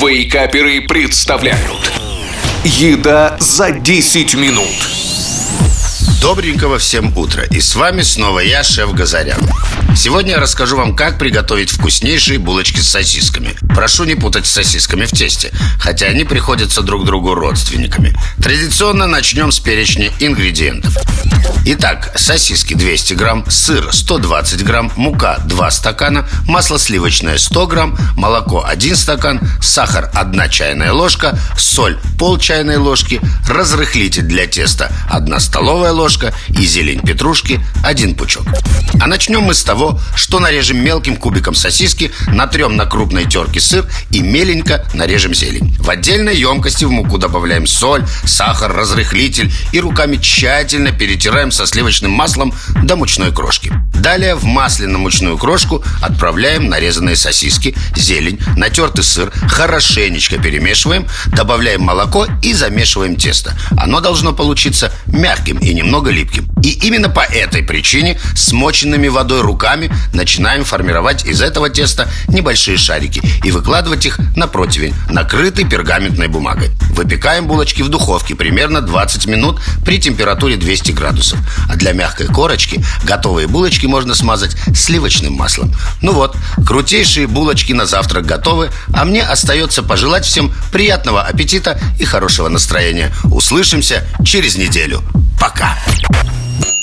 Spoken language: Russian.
Вейкаперы представляют. Еда за 10 минут. Добренького всем утра. И с вами снова я, шеф Газарян. Сегодня я расскажу вам, как приготовить вкуснейшие булочки с сосисками. Прошу не путать с сосисками в тесте Хотя они приходятся друг другу родственниками. Традиционно начнем с перечня ингредиентов Итак, сосиски 200 грамм, сыр 120 грамм, мука 2 стакана, масло сливочное 100 грамм, молоко 1 стакан, сахар 1 чайная ложка, соль пол чайной ложки, разрыхлитель для теста 1 столовая ложка и зелень петрушки 1 пучок. А начнем мы с того, что нарежем мелким кубиком сосиски, натрем на крупной терке сыр и меленько нарежем зелень. В отдельной емкости в муку добавляем соль, сахар, разрыхлитель и руками тщательно перетираем со сливочным маслом до мучной крошки. Далее в масляно-мучную крошку отправляем нарезанные сосиски, зелень, натертый сыр, хорошенечко перемешиваем, добавляем молоко и замешиваем тесто. Оно должно получиться мягким и немного липким. И именно по этой причине смоченными водой руками начинаем формировать из этого теста небольшие шарики и выкладывать их на противень, накрытый пергаментной бумагой. Выпекаем булочки в духовке примерно 20 минут при температуре 200 градусов. А для мягкой корочки готовые булочки можно смазать сливочным маслом. Ну вот, крутейшие булочки на завтрак готовы, а мне остается пожелать всем приятного аппетита и хорошего настроения. Услышимся через неделю. Пока!